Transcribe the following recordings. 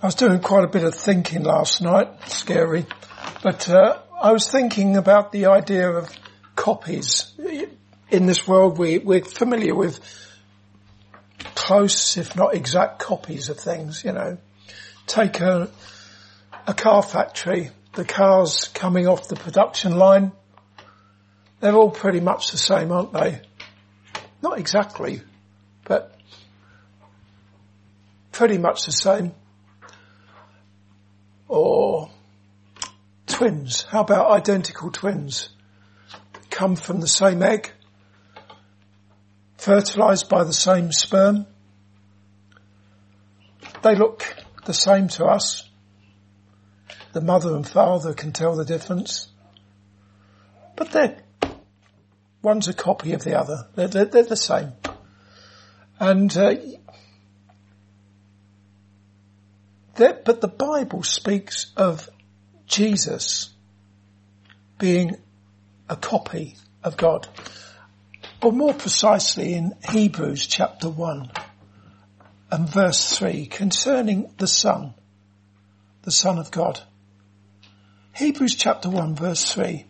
I was doing quite a bit of thinking last night, scary, but uh, I was thinking about the idea of copies. In this world, we, we're familiar with close, if not exact copies of things, you know. Take a, a car factory, the cars coming off the production line, they're all pretty much the same, aren't they? Not exactly, but pretty much the same or twins. How about identical twins? Come from the same egg, fertilized by the same sperm. They look the same to us. The mother and father can tell the difference. But they're, one's a copy of the other. They're, they're, they're the same. And uh, but the Bible speaks of Jesus being a copy of God. Or more precisely in Hebrews chapter 1 and verse 3 concerning the Son, the Son of God. Hebrews chapter 1 verse 3,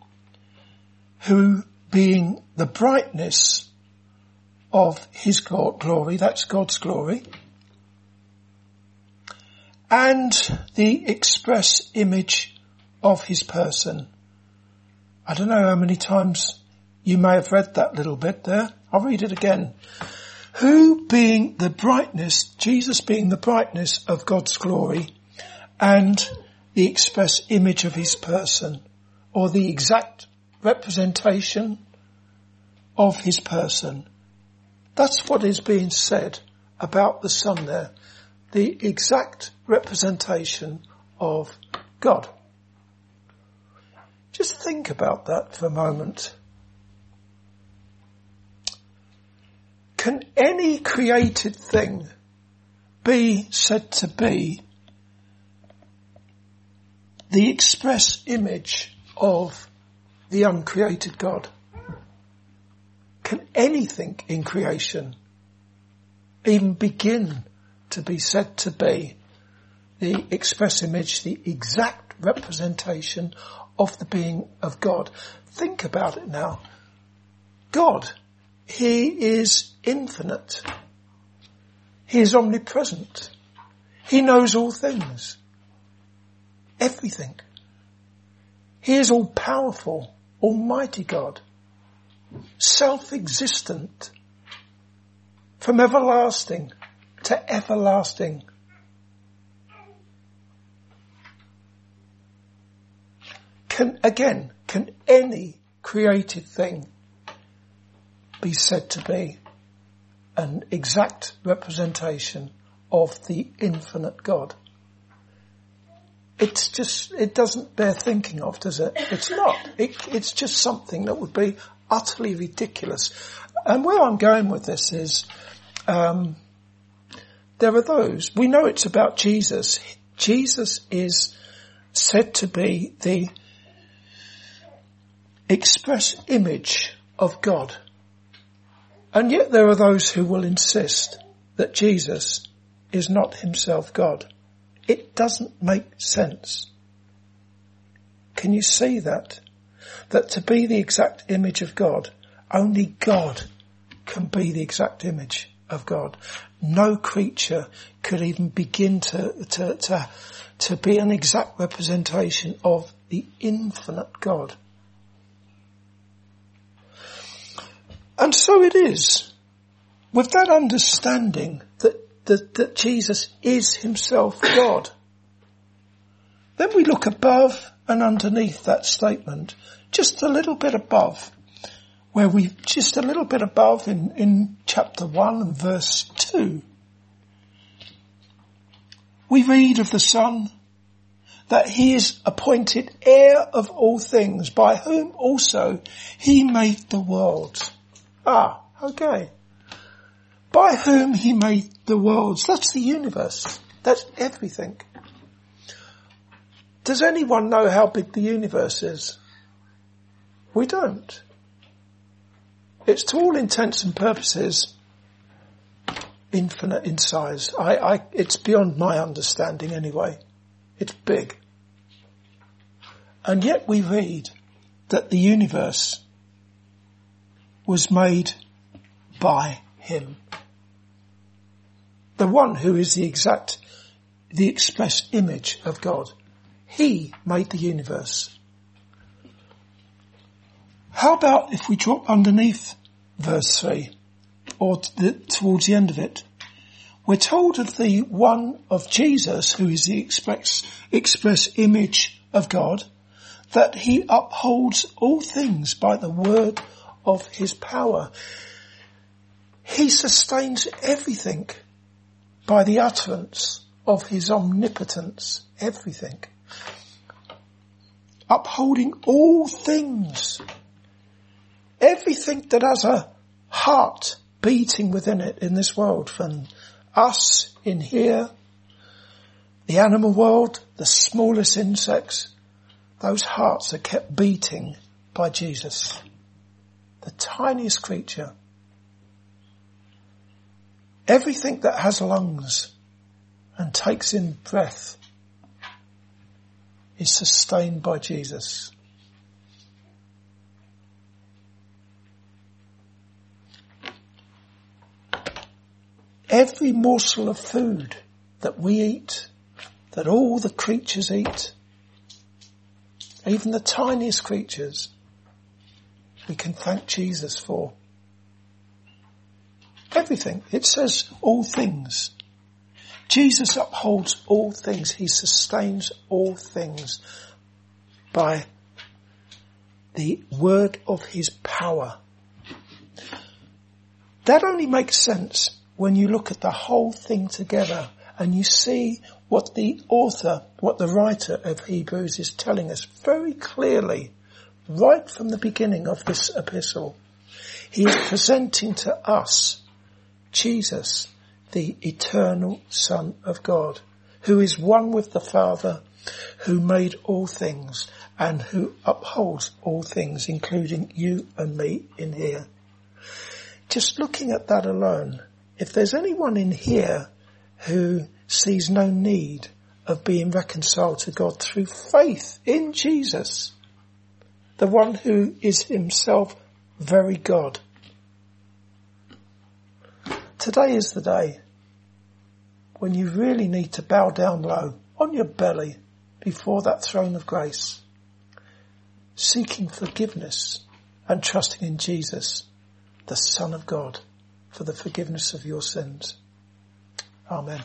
who being the brightness of his glory, that's God's glory, and the express image of his person. I don't know how many times you may have read that little bit there. I'll read it again. Who being the brightness, Jesus being the brightness of God's glory and the express image of his person or the exact representation of his person. That's what is being said about the Son there the exact representation of God. Just think about that for a moment. Can any created thing be said to be the express image of the uncreated God? Can anything in creation even begin to be said to be the express image, the exact representation of the being of God. Think about it now. God, He is infinite. He is omnipresent. He knows all things. Everything. He is all powerful, almighty God. Self-existent. From everlasting to everlasting. Can, again, can any created thing be said to be an exact representation of the infinite God? It's just, it doesn't bear thinking of, does it? It's not. It, it's just something that would be utterly ridiculous. And where I'm going with this is, um, there are those, we know it's about Jesus. Jesus is said to be the express image of God. And yet there are those who will insist that Jesus is not himself God. It doesn't make sense. Can you see that? That to be the exact image of God, only God can be the exact image of God. No creature could even begin to, to, to, to be an exact representation of the infinite God. And so it is. With that understanding that, that, that Jesus is himself God, then we look above and underneath that statement, just a little bit above, where we just a little bit above in, in chapter 1 and verse 2, we read of the Son that he is appointed heir of all things by whom also he made the world. Ah, okay. By whom he made the worlds. That's the universe. That's everything. Does anyone know how big the universe is? We don't. It's to all intents and purposes infinite in size. I, I, it's beyond my understanding anyway. It's big. And yet we read that the universe was made by him. The one who is the exact, the express image of God. He made the universe. How about if we drop underneath verse 3 or the, towards the end of it? We're told of the one of Jesus who is the express, express image of God that he upholds all things by the word of his power. He sustains everything by the utterance of his omnipotence, everything. Upholding all things. Everything that has a heart beating within it in this world from us in here, the animal world, the smallest insects, those hearts are kept beating by Jesus. The tiniest creature. Everything that has lungs and takes in breath is sustained by Jesus. Every morsel of food that we eat, that all the creatures eat, even the tiniest creatures, we can thank Jesus for. Everything. It says all things. Jesus upholds all things. He sustains all things by the word of his power. That only makes sense when you look at the whole thing together and you see what the author, what the writer of Hebrews is telling us very clearly right from the beginning of this epistle. He is presenting to us Jesus, the eternal Son of God, who is one with the Father, who made all things and who upholds all things, including you and me in here. Just looking at that alone, if there's anyone in here who sees no need of being reconciled to God through faith in Jesus, the one who is himself very God. Today is the day when you really need to bow down low on your belly before that throne of grace, seeking forgiveness and trusting in Jesus, the Son of God, for the forgiveness of your sins. Amen.